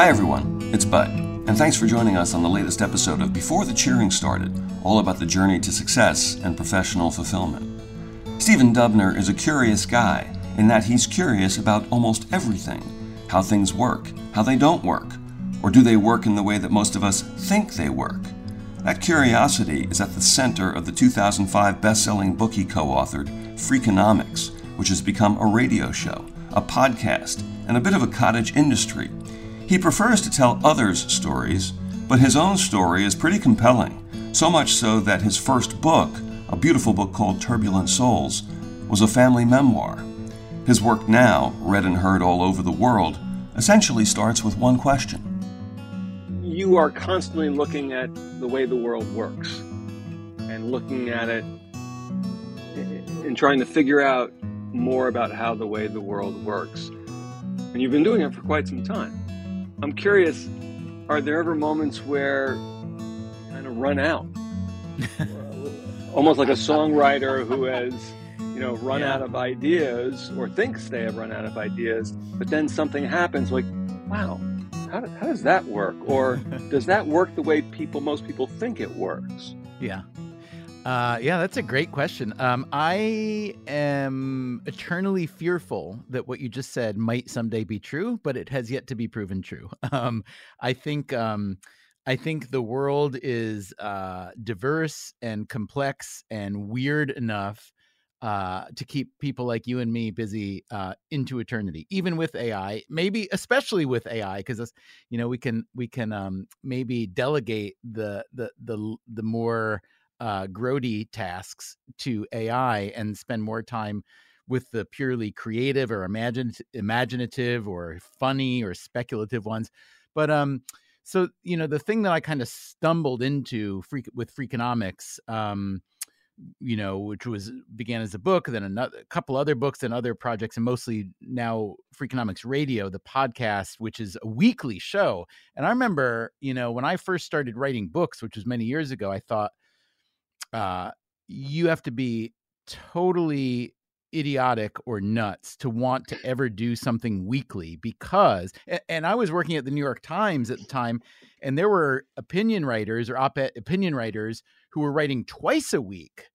Hi, everyone. It's Bud, and thanks for joining us on the latest episode of Before the Cheering Started, all about the journey to success and professional fulfillment. Stephen Dubner is a curious guy in that he's curious about almost everything how things work, how they don't work, or do they work in the way that most of us think they work? That curiosity is at the center of the 2005 best selling book he co authored, Freakonomics, which has become a radio show, a podcast, and a bit of a cottage industry. He prefers to tell others' stories, but his own story is pretty compelling, so much so that his first book, a beautiful book called Turbulent Souls, was a family memoir. His work now, read and heard all over the world, essentially starts with one question you are constantly looking at the way the world works and looking at it and trying to figure out more about how the way the world works. And you've been doing it for quite some time. I'm curious, are there ever moments where you kind of run out? Almost like a songwriter who has, you know, run yeah. out of ideas or thinks they have run out of ideas, but then something happens like, wow, how, how does that work? Or does that work the way people, most people think it works? Yeah. Uh, yeah, that's a great question. Um, I am eternally fearful that what you just said might someday be true, but it has yet to be proven true. Um, I think um, I think the world is uh, diverse and complex and weird enough uh, to keep people like you and me busy uh, into eternity, even with AI. Maybe especially with AI, because you know we can we can um, maybe delegate the the the the more uh, grody tasks to AI and spend more time with the purely creative or imaginative, imaginative or funny or speculative ones. But um, so you know the thing that I kind of stumbled into with Freakonomics. Um, you know, which was began as a book, then another a couple other books and other projects, and mostly now Freakonomics Radio, the podcast, which is a weekly show. And I remember, you know, when I first started writing books, which was many years ago, I thought, uh, you have to be totally idiotic or nuts to want to ever do something weekly because and I was working at the New York Times at the time and there were opinion writers or op-ed opinion writers who were writing twice a week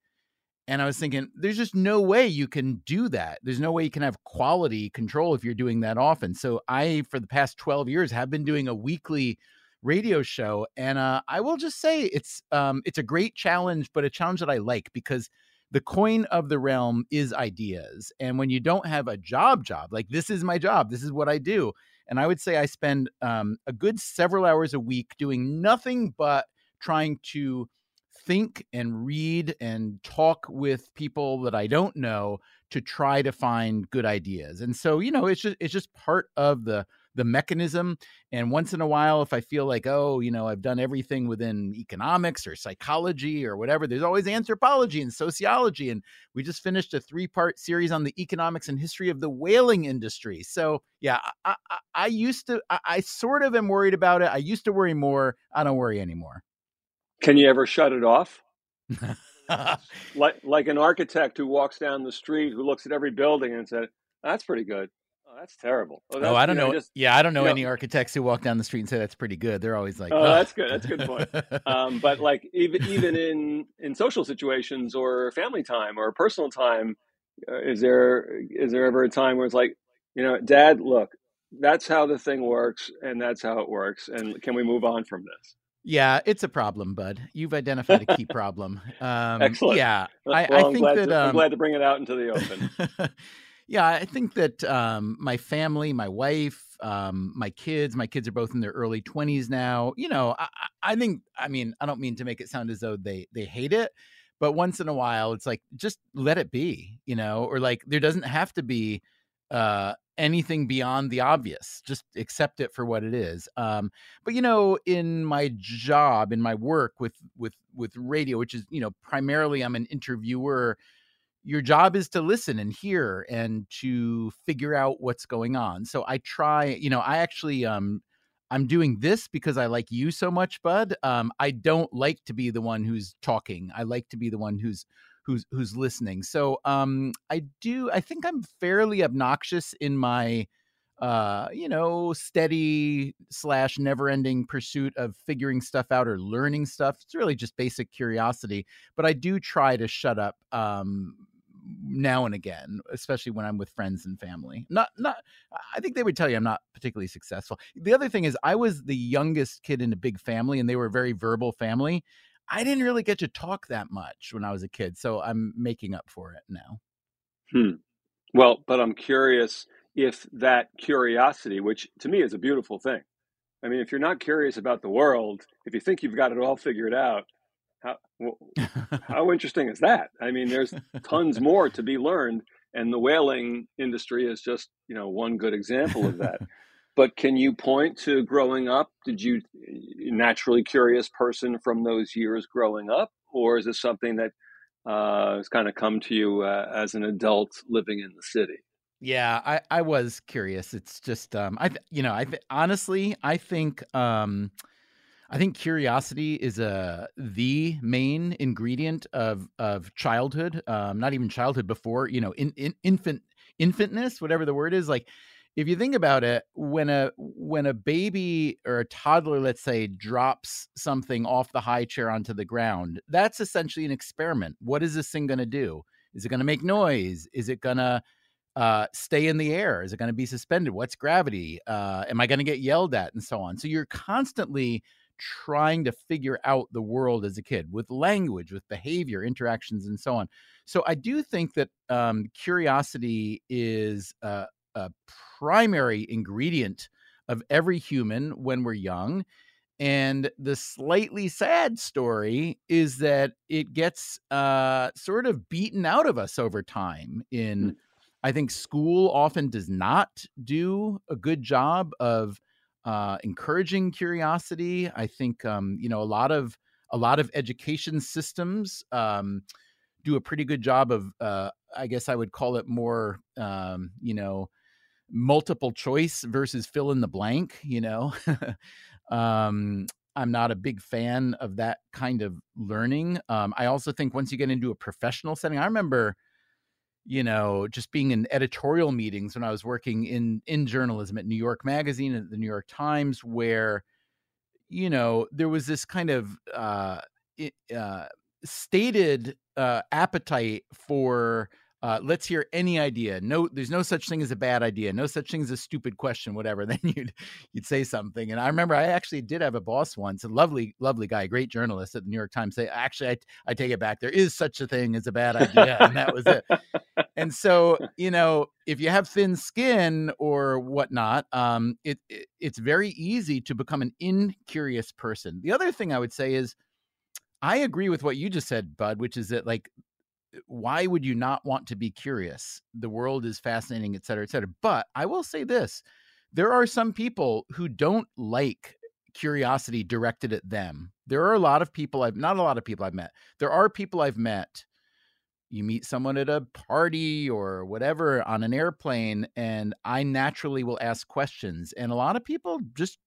and I was thinking there's just no way you can do that. There's no way you can have quality control if you're doing that often. So I for the past 12 years have been doing a weekly radio show and uh, I will just say it's um, it's a great challenge but a challenge that I like because the coin of the realm is ideas. And when you don't have a job job, like this is my job, this is what I do. And I would say I spend um, a good several hours a week doing nothing but trying to think and read and talk with people that I don't know to try to find good ideas. And so, you know, it's just it's just part of the the mechanism. And once in a while, if I feel like, oh, you know, I've done everything within economics or psychology or whatever, there's always anthropology and sociology. And we just finished a three part series on the economics and history of the whaling industry. So, yeah, I, I, I used to, I, I sort of am worried about it. I used to worry more. I don't worry anymore. Can you ever shut it off? like like an architect who walks down the street who looks at every building and said, "That's pretty good." Oh, that's terrible. Oh, that's, oh I don't know. know. Just, yeah, I don't know, know any architects who walk down the street and say that's pretty good. They're always like, "Oh, that's good. That's a good point." um, but like even even in in social situations or family time or personal time, uh, is there is there ever a time where it's like, you know, Dad, look, that's how the thing works, and that's how it works, and can we move on from this? Yeah, it's a problem, bud. You've identified a key problem. Um, Excellent. Yeah, well, I, I think that to, um, I'm glad to bring it out into the open. yeah, I think that um, my family, my wife, um, my kids, my kids are both in their early 20s now. You know, I, I think, I mean, I don't mean to make it sound as though they they hate it, but once in a while, it's like just let it be, you know, or like there doesn't have to be uh anything beyond the obvious just accept it for what it is um but you know in my job in my work with with with radio which is you know primarily i'm an interviewer your job is to listen and hear and to figure out what's going on. So I try, you know, I actually um I'm doing this because I like you so much, bud. Um I don't like to be the one who's talking. I like to be the one who's who's who's listening. So um I do I think I'm fairly obnoxious in my uh, you know, steady slash never ending pursuit of figuring stuff out or learning stuff. It's really just basic curiosity. But I do try to shut up um, now and again, especially when I'm with friends and family. Not, not, I think they would tell you I'm not particularly successful. The other thing is, I was the youngest kid in a big family and they were a very verbal family. I didn't really get to talk that much when I was a kid. So I'm making up for it now. Hmm. Well, but I'm curious if that curiosity, which to me is a beautiful thing, I mean, if you're not curious about the world, if you think you've got it all figured out, how how interesting is that? I mean, there's tons more to be learned, and the whaling industry is just you know one good example of that. but can you point to growing up? Did you naturally curious person from those years growing up, or is this something that uh, has kind of come to you uh, as an adult living in the city? Yeah, I, I was curious. It's just um I you know, I honestly I think um I think curiosity is a uh, the main ingredient of of childhood. Um not even childhood before, you know, in, in infant infantness, whatever the word is, like if you think about it, when a when a baby or a toddler, let's say, drops something off the high chair onto the ground, that's essentially an experiment. What is this thing going to do? Is it going to make noise? Is it going to uh, stay in the air? Is it going to be suspended? What's gravity? Uh, am I going to get yelled at? And so on. So you're constantly trying to figure out the world as a kid with language, with behavior, interactions, and so on. So I do think that um, curiosity is a, a primary ingredient of every human when we're young. And the slightly sad story is that it gets uh, sort of beaten out of us over time in hmm. I think school often does not do a good job of uh, encouraging curiosity. I think um, you know a lot of a lot of education systems um, do a pretty good job of. Uh, I guess I would call it more um, you know multiple choice versus fill in the blank. You know. um, I'm not a big fan of that kind of learning. Um, I also think once you get into a professional setting, I remember you know, just being in editorial meetings when I was working in in journalism at New York Magazine at the New York Times, where you know there was this kind of uh, uh, stated uh, appetite for uh, let's hear any idea. No, there's no such thing as a bad idea. No such thing as a stupid question. Whatever. Then you'd you'd say something. And I remember I actually did have a boss once, a lovely, lovely guy, great journalist at the New York Times. Say, actually, I I take it back. There is such a thing as a bad idea, and that was it. and so you know, if you have thin skin or whatnot, um, it, it it's very easy to become an incurious person. The other thing I would say is. I agree with what you just said, Bud, which is that like why would you not want to be curious? The world is fascinating, et cetera, et cetera. But I will say this there are some people who don't like curiosity directed at them. There are a lot of people I've not a lot of people I've met. There are people I've met. You meet someone at a party or whatever on an airplane, and I naturally will ask questions. And a lot of people just,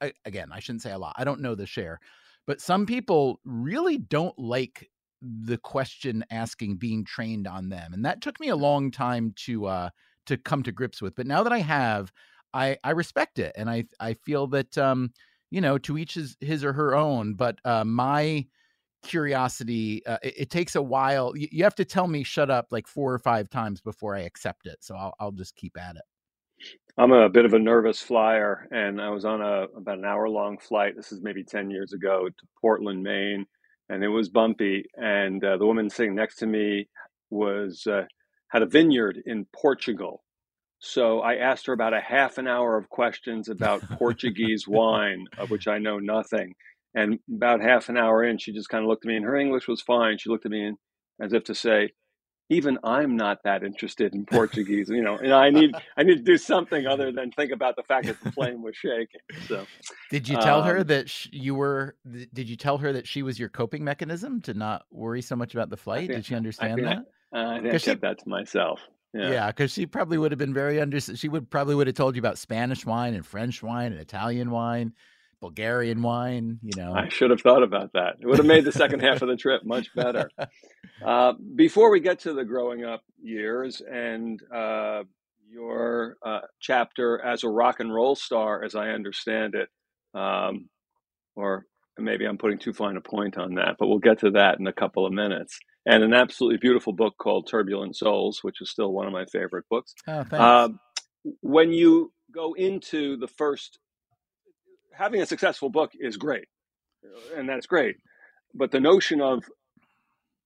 I, again, I shouldn't say a lot. I don't know the share, but some people really don't like the question asking being trained on them and that took me a long time to uh to come to grips with but now that i have i i respect it and i i feel that um you know to each his his or her own but uh my curiosity uh, it, it, takes a while you, you have to tell me shut up like four or five times before i accept it so i'll, I'll just keep at it. I'm a bit of a nervous flyer and i was on a about an hour long flight this is maybe 10 years ago to portland maine and it was bumpy. And uh, the woman sitting next to me was uh, had a vineyard in Portugal. So I asked her about a half an hour of questions about Portuguese wine, of which I know nothing. And about half an hour in, she just kind of looked at me, and her English was fine. She looked at me as if to say, even I'm not that interested in Portuguese, you know, and I need I need to do something other than think about the fact that the plane was shaking. So, did you tell um, her that sh- you were? Did you tell her that she was your coping mechanism to not worry so much about the flight? Think, did she understand I that? I, uh, I she, that to myself. Yeah, because yeah, she probably would have been very under. She would probably would have told you about Spanish wine and French wine and Italian wine. Bulgarian wine, you know. I should have thought about that. It would have made the second half of the trip much better. Uh, before we get to the growing up years, and uh, your uh, chapter as a rock and roll star, as I understand it, um, or maybe I'm putting too fine a point on that, but we'll get to that in a couple of minutes. And an absolutely beautiful book called Turbulent Souls, which is still one of my favorite books. Oh, thanks. Um, when you go into the first, having a successful book is great, uh, and that's great. But the notion of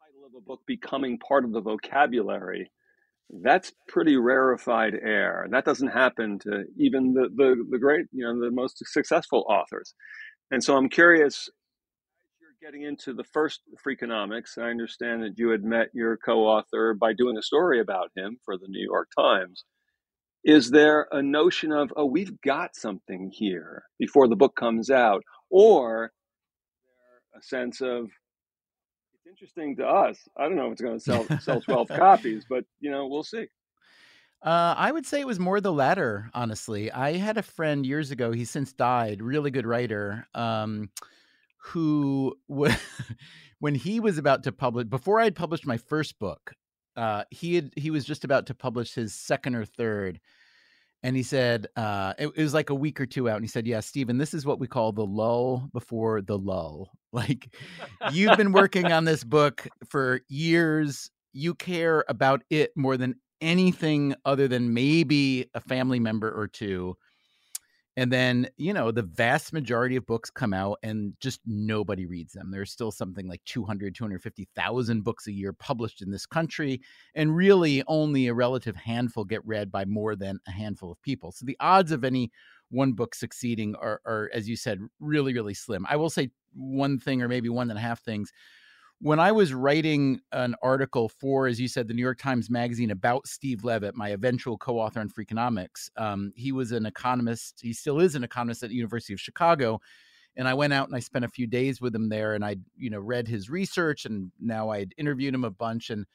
title of a book becoming part of the vocabulary that's pretty rarefied air. That doesn't happen to even the, the, the great, you know, the most successful authors. And so I'm curious, you're getting into the first Freakonomics. I understand that you had met your co-author by doing a story about him for the New York Times. Is there a notion of, oh, we've got something here before the book comes out? Or a sense of it's interesting to us. I don't know if it's going to sell sell 12 copies, but you know, we'll see. Uh, I would say it was more the latter, honestly. I had a friend years ago, he's since died, really good writer, um, who, when he was about to publish, before I had published my first book, uh, he had he was just about to publish his second or third, and he said uh, it, it, was like a week or two out and he said yeah stephen this is what we call the lull before the lull. Like you've been working on this book for years you care about it more than anything other than maybe a family member or two and then, you know, the vast majority of books come out and just nobody reads them. There's still something like 200, 250,000 books a year published in this country. And really, only a relative handful get read by more than a handful of people. So the odds of any one book succeeding are, are as you said, really, really slim. I will say one thing or maybe one and a half things when I was writing an article for, as you said, the New York Times Magazine about Steve Levitt, my eventual co-author on Freakonomics, um, he was an economist. He still is an economist at the University of Chicago, and I went out and I spent a few days with him there, and I, you know, read his research, and now I'd interviewed him a bunch, and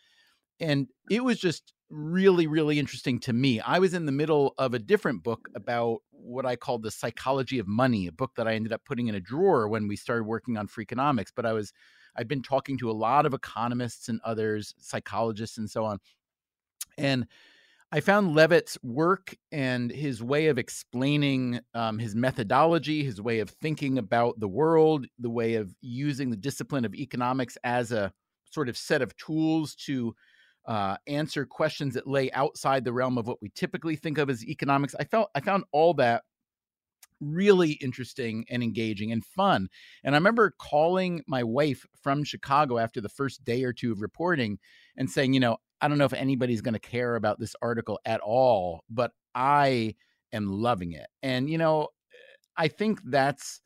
and it was just really, really interesting to me. I was in the middle of a different book about what I called the psychology of money, a book that I ended up putting in a drawer when we started working on Freakonomics, but I was I've been talking to a lot of economists and others, psychologists and so on. And I found Levitt's work and his way of explaining um, his methodology, his way of thinking about the world, the way of using the discipline of economics as a sort of set of tools to uh, answer questions that lay outside the realm of what we typically think of as economics. I felt I found all that really interesting and engaging and fun. And I remember calling my wife from Chicago after the first day or two of reporting and saying, you know, I don't know if anybody's going to care about this article at all, but I am loving it. And, you know, I think that's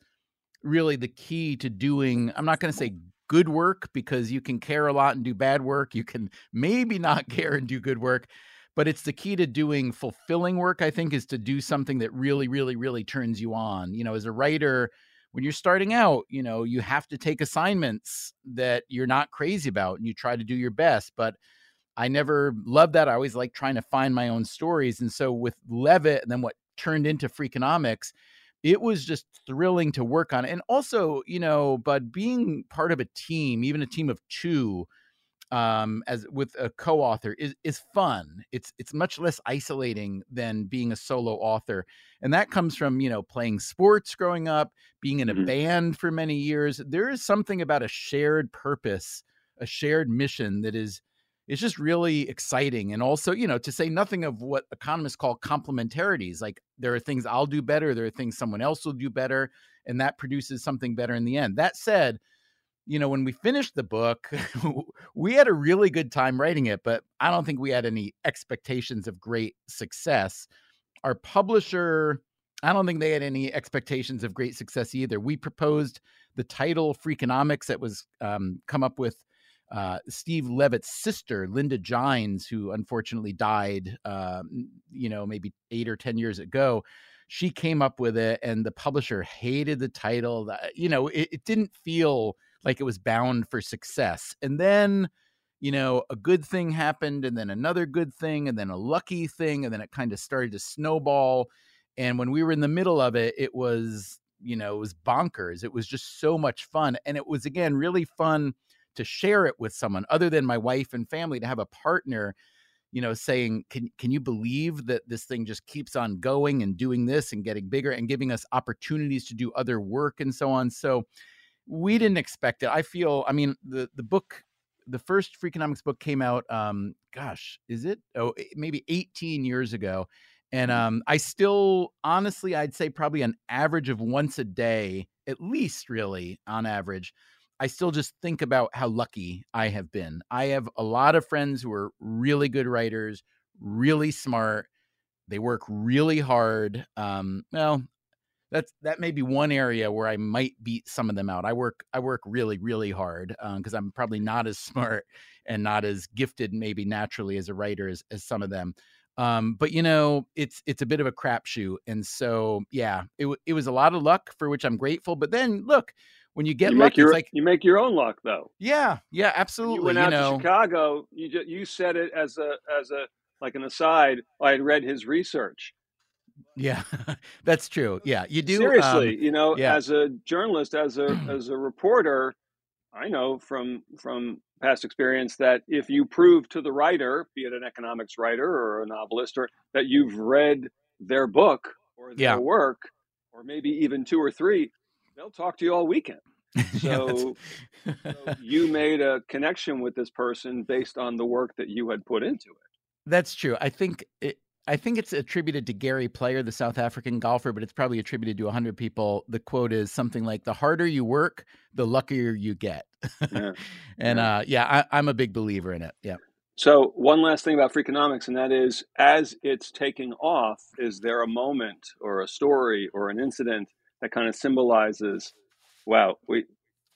really the key to doing, I'm not going to say good work because you can care a lot and do bad work. You can maybe not care and do good work but it's the key to doing fulfilling work i think is to do something that really really really turns you on. You know as a writer when you're starting out you know you have to take assignments that you're not crazy about and you try to do your best but i never loved that. I always like trying to find my own stories and so with levitt and then what turned into freakonomics it was just thrilling to work on. And also you know but being part of a team even a team of two um, as with a co-author is is fun. It's it's much less isolating than being a solo author, and that comes from you know playing sports growing up, being in a mm-hmm. band for many years. There is something about a shared purpose, a shared mission that is it's just really exciting and also you know to say nothing of what economists call complementarities like there are things i'll do better there are things someone else will do better and that produces something better in the end that said you know, when we finished the book, we had a really good time writing it, but I don't think we had any expectations of great success. Our publisher, I don't think they had any expectations of great success either. We proposed the title Freakonomics that was um, come up with uh, Steve Levitt's sister, Linda Jines, who unfortunately died, uh, you know, maybe eight or 10 years ago. She came up with it, and the publisher hated the title. You know, it, it didn't feel like it was bound for success. And then, you know, a good thing happened, and then another good thing, and then a lucky thing, and then it kind of started to snowball. And when we were in the middle of it, it was, you know, it was bonkers. It was just so much fun. And it was, again, really fun to share it with someone other than my wife and family, to have a partner you know, saying, "Can can you believe that this thing just keeps on going and doing this and getting bigger and giving us opportunities to do other work and so on?" So we didn't expect it. I feel, I mean, the the book, the first Freakonomics book came out, um, gosh, is it? Oh, maybe 18 years ago, and Mm-hmm. um, I still, honestly, I'd say probably an average of once a day, at least, really on average. I still just think about how lucky I have been. I have a lot of friends who are really good writers, really smart. They work really hard. Um, well, that's that may be one area where I might beat some of them out. I work I work really really hard because I'm probably not as smart and not as gifted maybe naturally as a writer as, as some of them. Um, but you know, it's it's a bit of a crapshoot, and so yeah, it w- it was a lot of luck for which I'm grateful. But then look, when you get you lucky, your it's like you make your own luck though. yeah, yeah, When absolutely. you went you out know, to Chicago, you just, you said it as a as a like an aside. I had read his research. Yeah, that's true. Yeah, you do. Seriously, Um, you know, yeah. as a journalist, as a as a reporter, I know from from past experience that if you prove to the writer, be it an economics writer or a novelist, or that you've read their book or their Yeah. work, or maybe even two or three, they'll talk to you all weekend. yeah, So, so you made a connection with this person based on the work that you had put into it. That's true. I think it, I think it's attributed to Gary Player, the South African golfer, but it's probably attributed to 100 people. The quote is something like the harder you work, the luckier you get. Yeah. and Yeah. uh yeah, I, I'm a big believer in it. Yeah. So, one last thing about Freakonomics, and that is as it's taking off, is there a moment or a story or an incident that kind of symbolizes, wow, we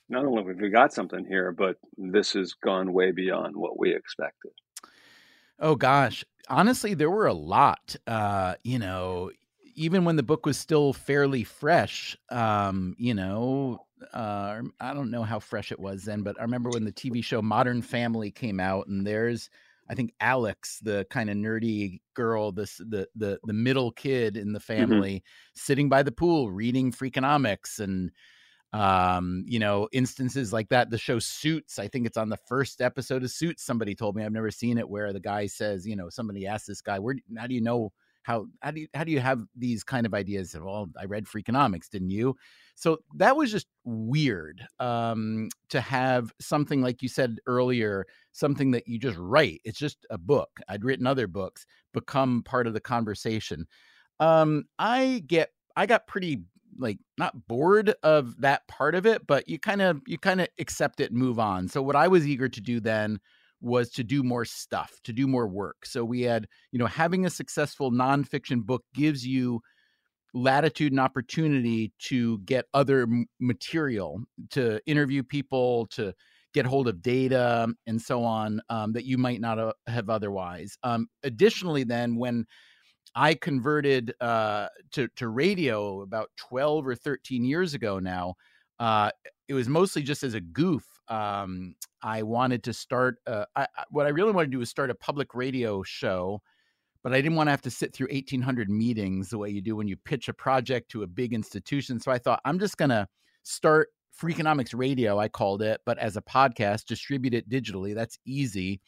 not only have we got something here, but this has gone way beyond what we expected. Oh gosh. Honestly, there were a lot. Uh, you know, even when the book was still fairly fresh, um, you know, uh, I don't know how fresh it was then, but I remember when the TV show Modern Family came out, and there's, I think Alex, the kind of nerdy girl, this the the the middle kid in the family, sitting by the pool reading Freakonomics, and um, you know, instances like that. The show Suits, I think it's on the first episode of Suits. Somebody told me I've never seen it, where the guy says, you know, somebody asked this guy, "Where? How do you know?" How, how do you how do you have these kind of ideas? Of, well, I read Freakonomics, didn't you? So that was just weird um, to have something like you said earlier, something that you just write. It's just a book. I'd written other books, become part of the conversation. Um, I get I got pretty like not bored of that part of it, but you kind of you kind of accept it and move on. So what I was eager to do then was to do more stuff, to do more work. So we had, you know, having a successful nonfiction book gives you latitude and opportunity to get other material, to interview people, to get hold of data and so on um, that you might not uh, have otherwise. Um, additionally, then when I converted uh, to to radio about twelve or thirteen years ago now. Uh, it was mostly just as a goof. Um, I wanted to start. Uh, I, what I really wanted to do was start a public radio show, but I didn't want to have to sit through eighteen hundred meetings the way you do when you pitch a project to a big institution. So I thought I'm just gonna start Freakonomics Radio. I called it, but as a podcast, distribute it digitally. That's easy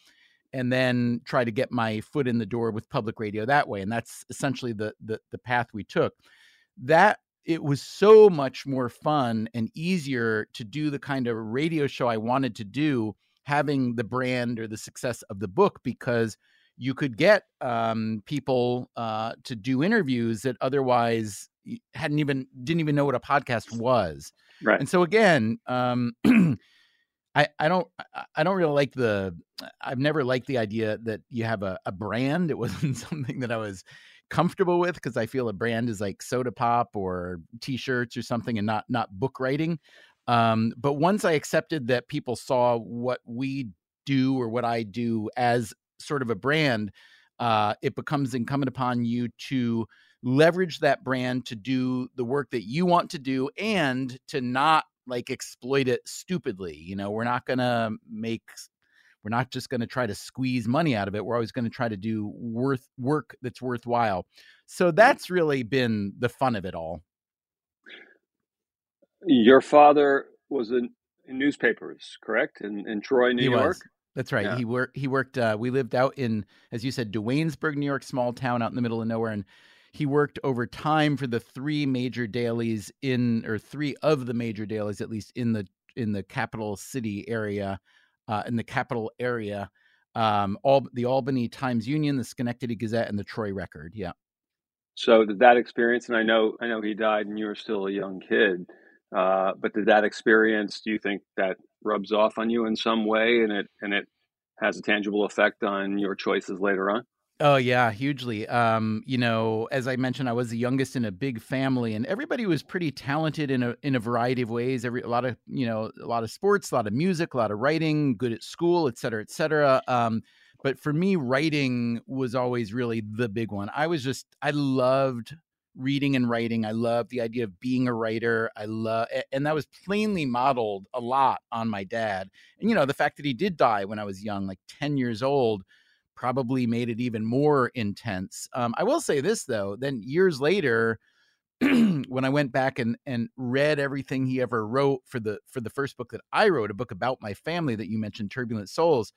and then try to get my foot in the door with public radio that way and that's essentially the the, the path we took that it was so much more fun and easier to do the kind of radio show i wanted to do having the brand or the success of the book because you could get um, people uh, to do interviews that otherwise hadn't even didn't even know what a podcast was Right. and so again um, I, I don't I don't really like the I've never liked the idea that you have a, a brand. It wasn't something that I was comfortable with because I feel a brand is like soda pop or t-shirts or something and not not book writing. Um, but once I accepted that people saw what we do or what I do as sort of a brand, uh, it becomes incumbent upon you to leverage that brand to do the work that you want to do and to not like exploit it stupidly. You know, we're not going to make we're not just going to try to squeeze money out of it. We're always going to try to do worth work that's worthwhile. So that's really been the fun of it all. Your father was in, in newspapers, correct? In, in Troy, New he York? was. That's right. Yeah. He worked. He worked. Uh, we lived out in, as you said, Duanesburg, New York, small town out in the middle of nowhere, and he worked over time for the three major dailies in, or three of the major dailies, at least in the in the capital city area, uh, in the capital area. Um, all the Albany Times Union, the Schenectady Gazette, and the Troy Record. Yeah. So did that experience, and I know I know he died, and you were still a young kid. Uh, but did that experience? Do you think that rubs off on you in some way, and it and it has a tangible effect on your choices later on? Oh yeah, hugely. Um, you know, as I mentioned, I was the youngest in a big family, and everybody was pretty talented in a in a variety of ways. Every a lot of you know, a lot of sports, a lot of music, a lot of writing, good at school, et cetera, et cetera. Um, but for me, writing was always really the big one. I was just I loved reading and writing. I loved the idea of being a writer. I love, and that was plainly modeled a lot on my dad. And you know, the fact that he did die when I was young, like ten years old probably made it even more intense. Um, I will say this though, then years later, when I went back and and read everything he ever wrote for the for the first book that I wrote, a book about my family that you mentioned, Turbulent Souls,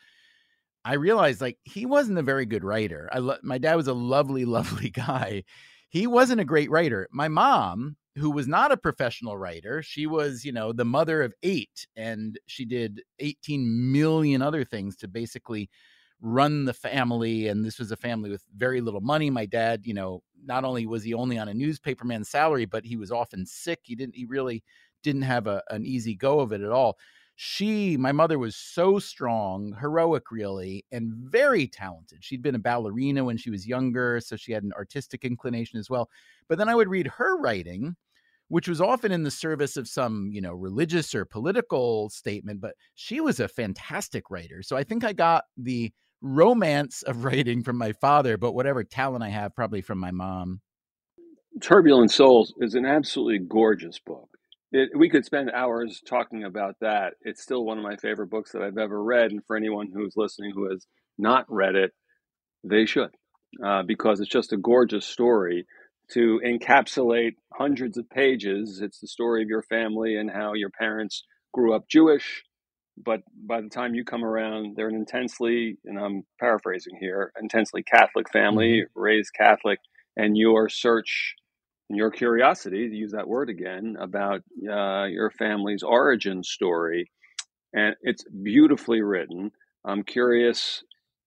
I realized like he wasn't a very good writer. I lo- my dad was a lovely, lovely guy. He wasn't a great writer. My mom, who was not a professional writer, she was, you know, the mother of eight, and she did 18 million other things to basically run the family and this was a family with very little money. My dad you know not only was he only on a newspaperman's salary but he was often sick. He didn't he really didn't have a, an easy go of it at all. She my mother was so strong heroic really and very talented. She'd been a ballerina when she was younger so she had an artistic inclination as well. But then i would read her writing which was often in the service of some, you know, religious or political statement, but she was a fantastic writer. So I think I got the romance of writing from my father, but whatever talent I have, probably from my mom. Turbulent Souls is an absolutely gorgeous book. It, we could spend hours talking about that. It's still one of my favorite books that I've ever read. And for anyone who's listening who has not read it, they should, uh, because it's just a gorgeous story to encapsulate hundreds of pages. It's the story of your family and how your parents grew up Jewish, but by the time you come around, they're an intensely, and I'm paraphrasing here, intensely Catholic family, mm-hmm. raised Catholic, and your search and your curiosity, to use that word again, about uh, your family's origin story. And it's beautifully written. I'm curious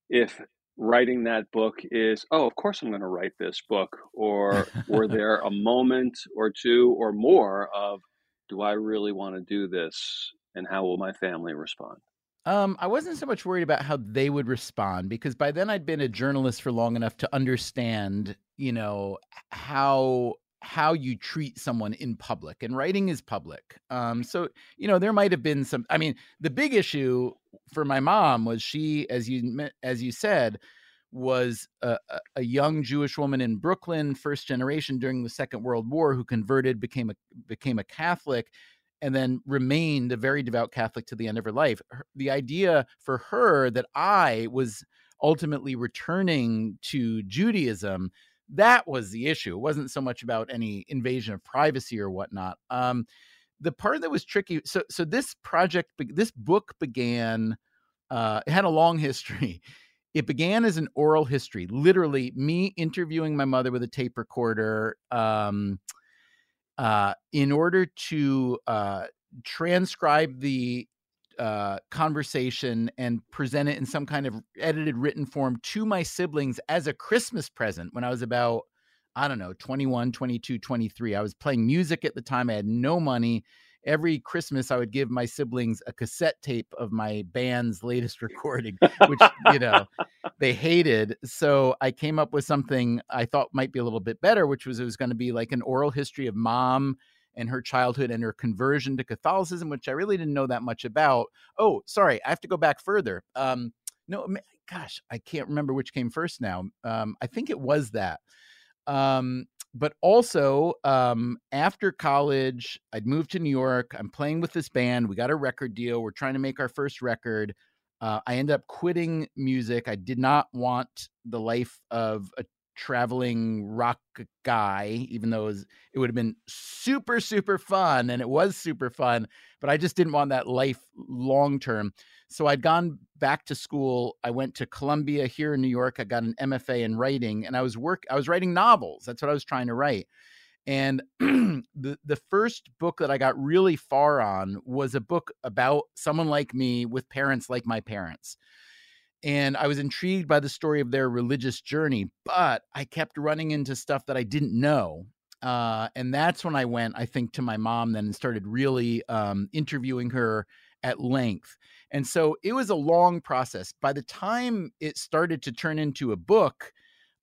if writing that book is oh of course i'm going to write this book or were there a moment or two or more of do i really want to do this and how will my family respond um, I wasn't so much worried about how they would respond because by then I'd been a journalist for long enough to understand, you know, how how you treat someone in public and writing is public. Um, so you know there might have been some. I mean, the big issue for my mom was she, as you as you said, was a, a, young Jewish woman in Brooklyn, first generation during the Second World War, who converted, became a became a Catholic, and then remained a very devout Catholic to the end of her life. The idea for her that I was ultimately returning to Judaism that was the issue. It wasn't so much about any invasion of privacy or whatnot. Um, the part that was tricky so so this project this book began uh it had a long history it began as an oral history literally me interviewing my mother with a tape recorder um uh in order to uh transcribe the uh, conversation and present it in some kind of edited written form to my siblings as a Christmas present when I was about I don't know, 21, 22, 23. I was playing music at the time. I had no money. Every Christmas, I would give my siblings a cassette tape of my band's latest recording, which, you know, they hated. So I came up with something I thought might be a little bit better, which was it was going to be like an oral history of mom and her childhood and her conversion to Catholicism, which I really didn't know that much about. Oh, sorry, I have to go back further. Um, no, gosh, I can't remember which came first now. Um, I think it was that. Um, but also um, after college, I'd moved to New York. I'm playing with this band. We got a record deal. We're trying to make our first record. Uh, I end up quitting music. I did not want the life of a traveling rock guy, even though it, was, it would have been super, super fun. And it was super fun, but I just didn't want that life long term. So I'd gone back to school. I went to Columbia here in New York. I got an MFA in writing, and I was work. I was writing novels. That's what I was trying to write. And the the first book that I got really far on was a book about someone like me with parents like my parents. And I was intrigued by the story of their religious journey, but I kept running into stuff that I didn't know. Uh, and that's when I went, I think, to my mom then and started really um, interviewing her at length. And so it was a long process. By the time it started to turn into a book,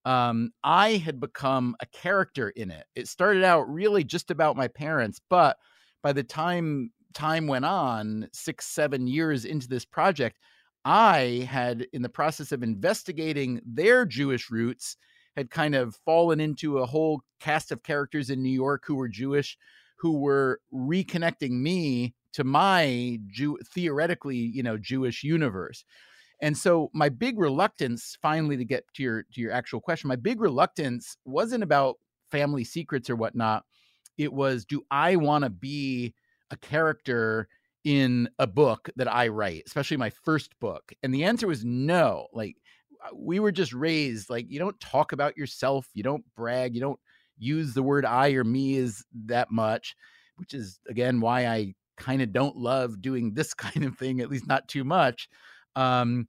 um, I had become a character in it. It started out really just about my parents, but by the time time went on, six, seven years into this project, I had, in the process of investigating their Jewish roots, had kind of fallen into a whole cast of characters in New York who were Jewish, who were reconnecting me to my Jew theoretically, you know, Jewish universe. And so my big reluctance, finally, to get to your to your actual question, my big reluctance wasn't about family secrets or whatnot. It was, do I want to be a character in a book that I write, especially my first book? And the answer was no. Like uh, we were just raised like you don't talk about yourself, you don't brag, you don't use the word I or me is that much, which is again why I kind of don't love doing this kind of thing, at least not too much. Um,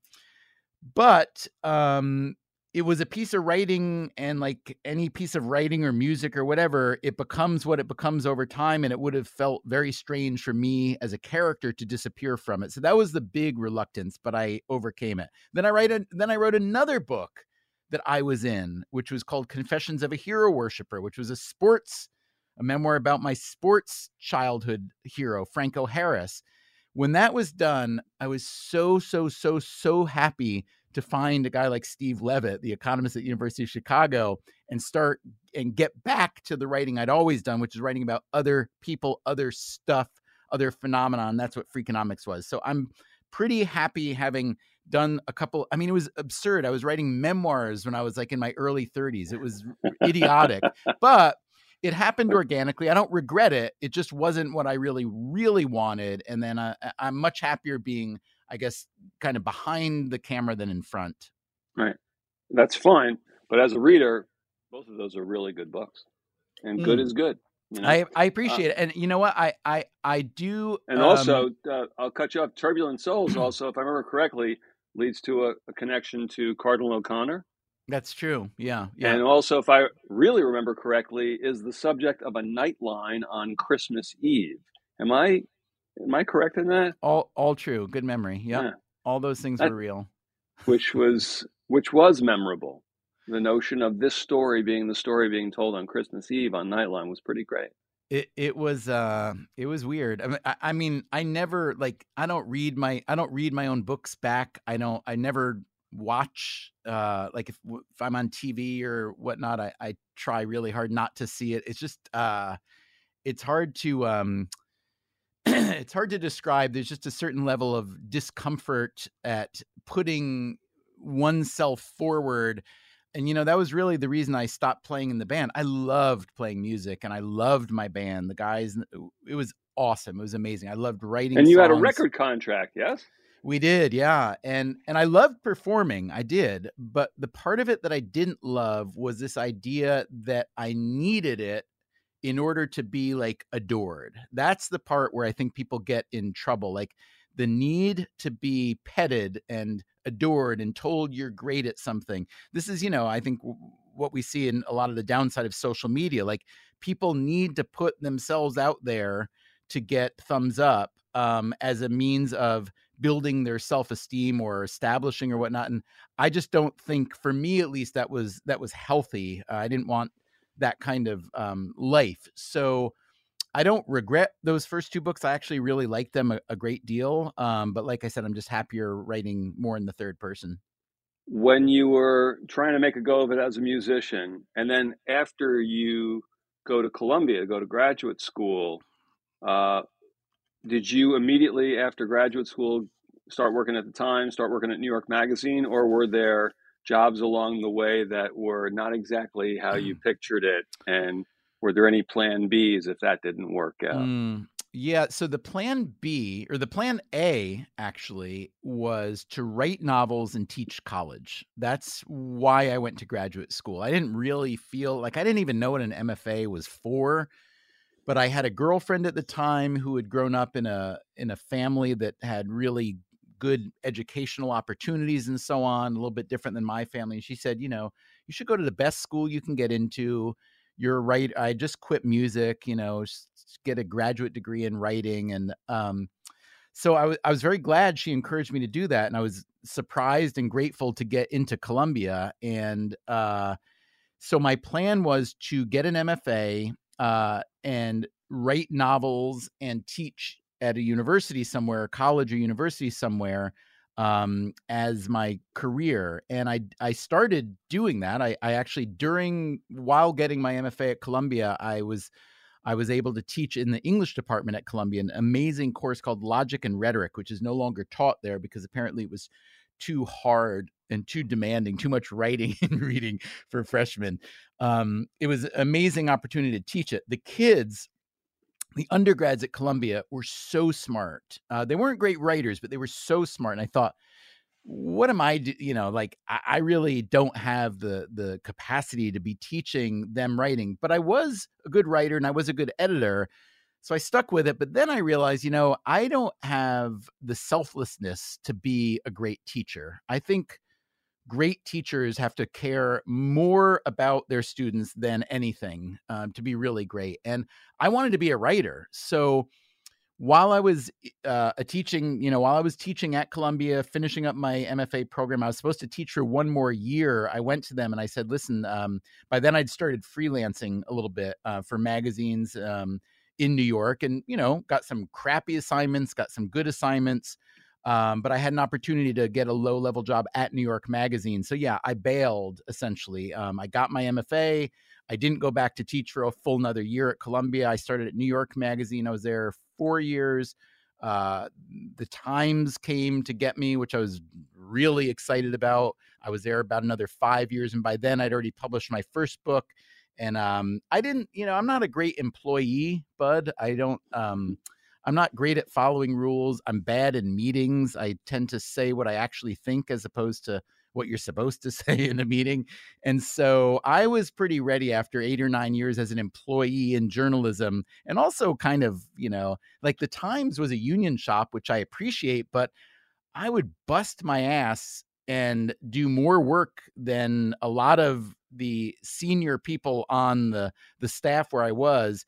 but um, it was a piece of writing, and like any piece of writing or music or whatever, it becomes what it becomes over time. And it would have felt very strange for me as a character to disappear from it. So that was the big reluctance, but I overcame it. Then I write a, then I wrote another book that I was in, which was called Confessions of a Hero Worshipper, which was a sports a memoir about my sports childhood hero, Franco Harris. When that was done, I was so, so, so, so happy to find a guy like Steve Levitt, the economist at University of Chicago, and start and get back to the writing I'd always done, which is writing about other people, other stuff, other phenomenon. That's what Freakonomics was. So I'm pretty happy having done a couple i mean it was absurd i was writing memoirs when i was like in my early 30s it was idiotic but it happened organically. I don't regret it. It just wasn't what I really, really wanted. And then I, I'm much happier being, I guess, kind of behind the camera than in front. Right. That's fine. But as a reader, both of those are really good books, and mm. good is good. You know? I I uh appreciate uh, it, and you know what I I I do. And um, also, uh, I'll cut you off. Turbulent Souls also, if I remember correctly, leads to a, a connection to Cardinal O'Connor. That's true. Yeah. Yeah. And also, if I really remember correctly, is the subject of a nightline on Christmas Eve. Am I am I correct in that? All all true. Good memory. Yep. Yeah. All those things that, were real. Which was which was memorable. The notion of this story being the story being told on Christmas Eve on Nightline was pretty great. It it was uh it was weird. I mean, I, I mean I never like I don't read my I don't read my own books back. I don't I never watch uh like if if i'm on tv or whatnot i i try really hard not to see it. It's just uh it's hard to um it's hard to describe. There's just a certain level of discomfort at putting oneself forward. And you know that was really the reason i stopped playing in the band. I loved playing music and i loved my band. The guys it was awesome. It was amazing. I loved writing and you songs. had a record contract yes we did, yeah. And and I loved performing. I did, but the part of it that I didn't love was this idea that I needed it in order to be like adored. That's the part where I think people get in trouble. Like the need to be petted and adored and told you're great at something. This is, you know, I think what we see in a lot of the downside of social media. Like people need to put themselves out there to get thumbs up um, as a means of building their self-esteem or establishing or whatnot and i just don't think for me at least that was that was healthy uh, i didn't want that kind of um, life. So i don't regret those first two books i actually really liked them a, a great deal um, but like i said i'm just happier writing more in the third person. When you were trying to make a go of it as a musician and then after you go to columbia go to graduate school uh, did you immediately after graduate school start working at the Times, start working at New York Magazine, or were there jobs along the way that were not exactly how you pictured it? And were there any plan Bs if that didn't work out? Mm, Yeah, so the plan B or the plan A actually was to write novels and teach college. That's why I went to graduate school. I didn't really feel like I didn't even know what an MFA was for, but I had a girlfriend at the time who had grown up in a in a family that had really good educational opportunities and so on, a little bit different than my family. And she said, you know, you should go to the best school you can get into you're right. I just quit music, you know, get a graduate degree in writing. And um, so I, w- I was very glad she encouraged me to do that. And I was surprised and grateful to get into Columbia. And uh, so my plan was to get an MFA uh, and write novels and teach at a university somewhere, college or university somewhere um, as my career. And I I started doing that. I, I actually during while getting my MFA at Columbia, I was I was able to teach in the English department at Columbia an amazing course called Logic and Rhetoric, which is no longer taught there because apparently it was too hard and too demanding, too much writing and reading for freshmen. Um, it was an amazing opportunity to teach it. The kids the undergrads at Columbia were so smart. Uh, they weren't great writers, but they were so smart. And I thought, what am I, do? you know, like I, I, really don't have the the capacity to be teaching them writing, but I was a good writer and I was a good editor. So I stuck with it. But then I realized, you know, I don't have the selflessness to be a great teacher. I think great teachers have to care more about their students than anything um, to be really great. And I wanted to be a writer. So while I was uh, a teaching, you know, while I was teaching at Columbia, finishing up my MFA program, I was supposed to teach for one more year. I went to them and I said, listen, um, by then I'd started freelancing a little bit uh, for magazines um, in New York and, you know, got some crappy assignments, got some good assignments. Um, but I had an opportunity to get a low level job at New York Magazine. So yeah, I bailed essentially. Um, I got my MFA. I didn't go back to teach for a full another year at Columbia. I started at New York Magazine. I was there four years. Uh, the Times came to get me, which I was really excited about. I was there about another five years, and by then I'd already published my first book. And um, I didn't, you know, I'm not a great employee, bud. I don't. Um, I'm not great at following rules. I'm bad in meetings. I tend to say what I actually think as opposed to what you're supposed to say in a meeting. And so I was pretty ready after eight or nine years as an employee in journalism and also kind of, you know, like the Times was a union shop, which I appreciate, but I would bust my ass and do more work than a lot of the senior people on the the staff where I was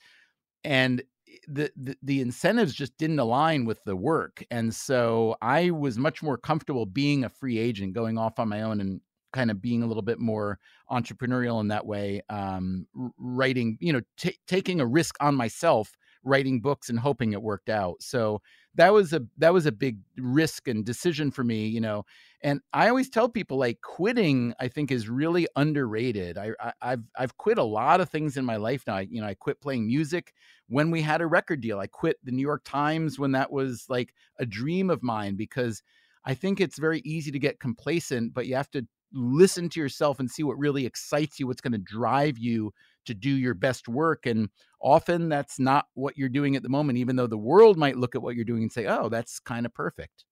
and the, the, the incentives just didn't align with the work and so i was much more comfortable being a free agent going off on my own and kind of being a little bit more entrepreneurial in that way um, writing you know t- taking a risk on myself writing books and hoping it worked out. So that was a that was a big risk and decision for me you know and i always tell people like quitting i think is really underrated. I, I have i've quit a lot of things in my life now. I, you know i quit playing music when we had a record deal i quit the new york times when that was like a dream of mine because i think it's very easy to get complacent but you have to listen to yourself and see what really excites you what's going to drive you to do your best work. And often that's not what you're doing at the moment, even though the world might look at what you're doing and say, oh, that's kind of perfect.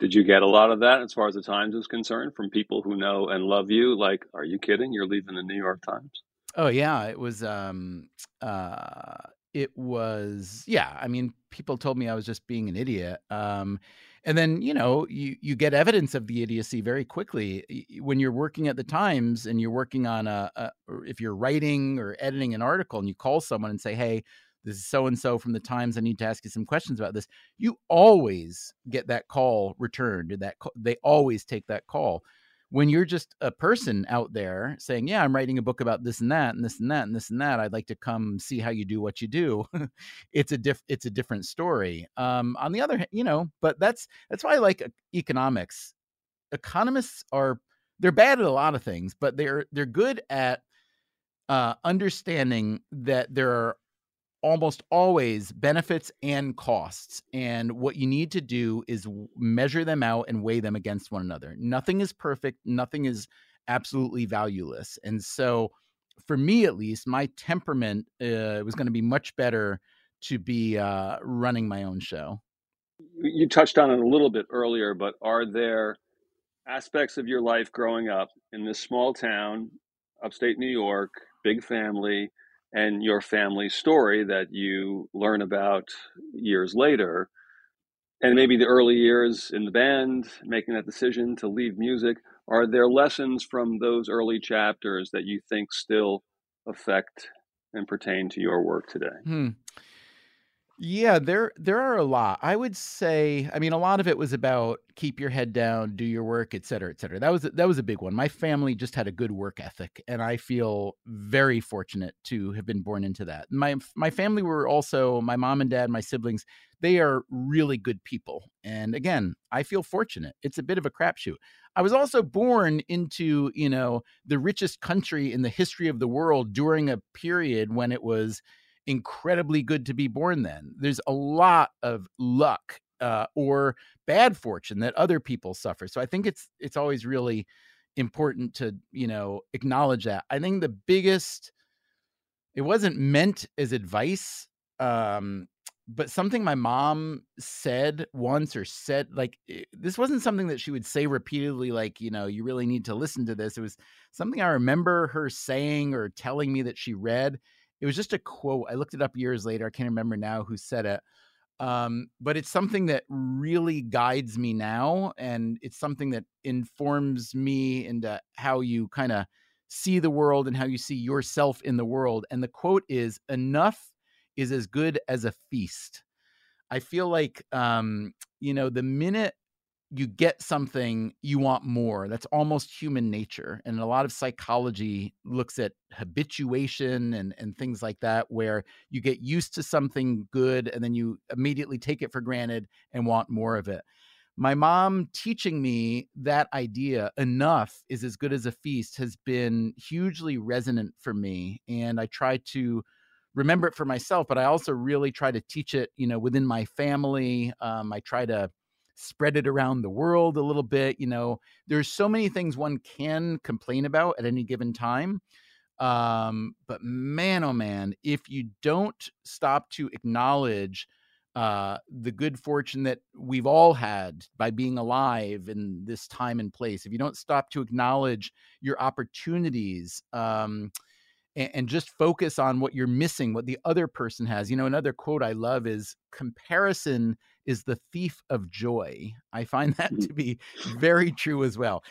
Did you get a lot of that as far as the Times is concerned from people who know and love you? Like, are you kidding? You're leaving the New York Times? Oh yeah, it was um uh it was yeah, I mean people told me I was just being an idiot. Um and then you know you you get evidence of the idiocy very quickly when you're working at the times and you're working on a, a if you're writing or editing an article and you call someone and say hey this is so and so from the times i need to ask you some questions about this you always get that call returned that they always take that call when you're just a person out there saying, "Yeah, I'm writing a book about this and that and this and that and this and that. I'd like to come see how you do what you do." it's a diff it's a different story. Um, on the other hand, you know, but that's that's why I like economics. Economists are they're bad at a lot of things, but they're they're good at uh, understanding that there are almost always benefits and costs. And what you need to do is measure them out and weigh them against one another. Nothing is perfect, nothing is absolutely valueless. And so, for me at least, my temperament uh, was going to be much better to be uh, running my own show. You touched on it a little bit earlier, but are there aspects of your life growing up in this small town, upstate New York, big family, and your family story that you learn about years later? And maybe the early years in the band, making that decision to leave music. Are there lessons from those early chapters that you think still affect and pertain to your work today? Hmm. Yeah, there there are a lot. I would say, I mean, a lot of it was about keep your head down, do your work, et cetera, et cetera. That was that was a big one. My family just had a good work ethic, and I feel very fortunate to have been born into that. My my family were also my mom and dad, my siblings. They are really good people, and again, I feel fortunate. It's a bit of a crapshoot. I was also born into you know the richest country in the history of the world during a period when it was incredibly good to be born then. There's a lot of luck uh, or bad fortune that other people suffer. So I think it's it's always really important to you know acknowledge that. I think the biggest it wasn't meant as advice um but something my mom said once or said like it, this wasn't something that she would say repeatedly like you know you really need to listen to this it was something i remember her saying or telling me that she read it was just a quote. I looked it up years later. I can't remember now who said it. Um, but it's something that really guides me now. And it's something that informs me into how you kind of see the world and how you see yourself in the world. And the quote is enough is as good as a feast. I feel like, um, you know, the minute you get something, you want more. That's almost human nature. And a lot of psychology looks at habituation and, and things like that, where you get used to something good and then you immediately take it for granted and want more of it. My mom teaching me that idea, enough is as good as a feast, has been hugely resonant for me. And I try to remember it for myself, but I also really try to teach it, you know, within my family. Um, I try to spread it around the world a little bit. You know, there's so many things one can complain about at any given time. Um, but man, oh man, if you don't stop to acknowledge uh, the good fortune that we've all had by being alive in this time and place, if you don't stop to acknowledge your opportunities, um, and, and just focus on what you're missing, what the other person has. You know, another quote I love is comparison is the thief of joy. I find that mm. to be very true as well.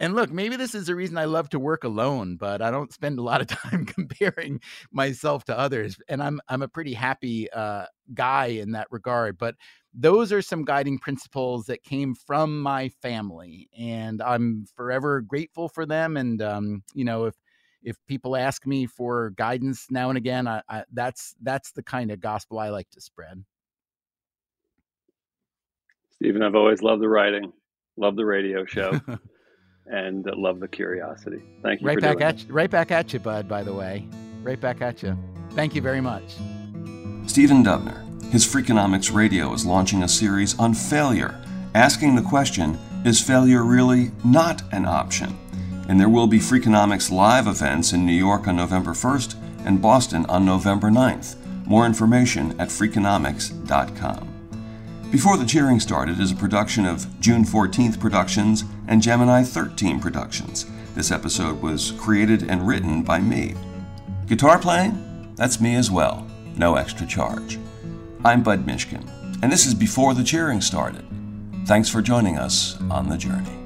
And look, maybe this is the reason I love to work alone, but I don't spend a lot of time comparing myself to others. And I'm I'm a pretty happy uh, guy in that regard. But those are some guiding principles that came from my family, and I'm forever grateful for them. And um, you know, if if people ask me for guidance now and again, I, I, that's that's the kind of gospel I like to spread. Stephen, I've always loved the writing, love the radio show, and love the curiosity. Thank you. Right back at you, right back at you, bud. By the way, right back at you. Thank you very much. Stephen Dubner, his Freakonomics Radio is launching a series on failure, asking the question: Is failure really not an option? And there will be Freakonomics live events in New York on November 1st and Boston on November 9th. More information at freakonomics.com. Before the Cheering Started is a production of June 14th Productions and Gemini 13 Productions. This episode was created and written by me. Guitar playing? That's me as well. No extra charge. I'm Budd Mishkin, and this is Before the Cheering Started. Thanks for joining us on the journey.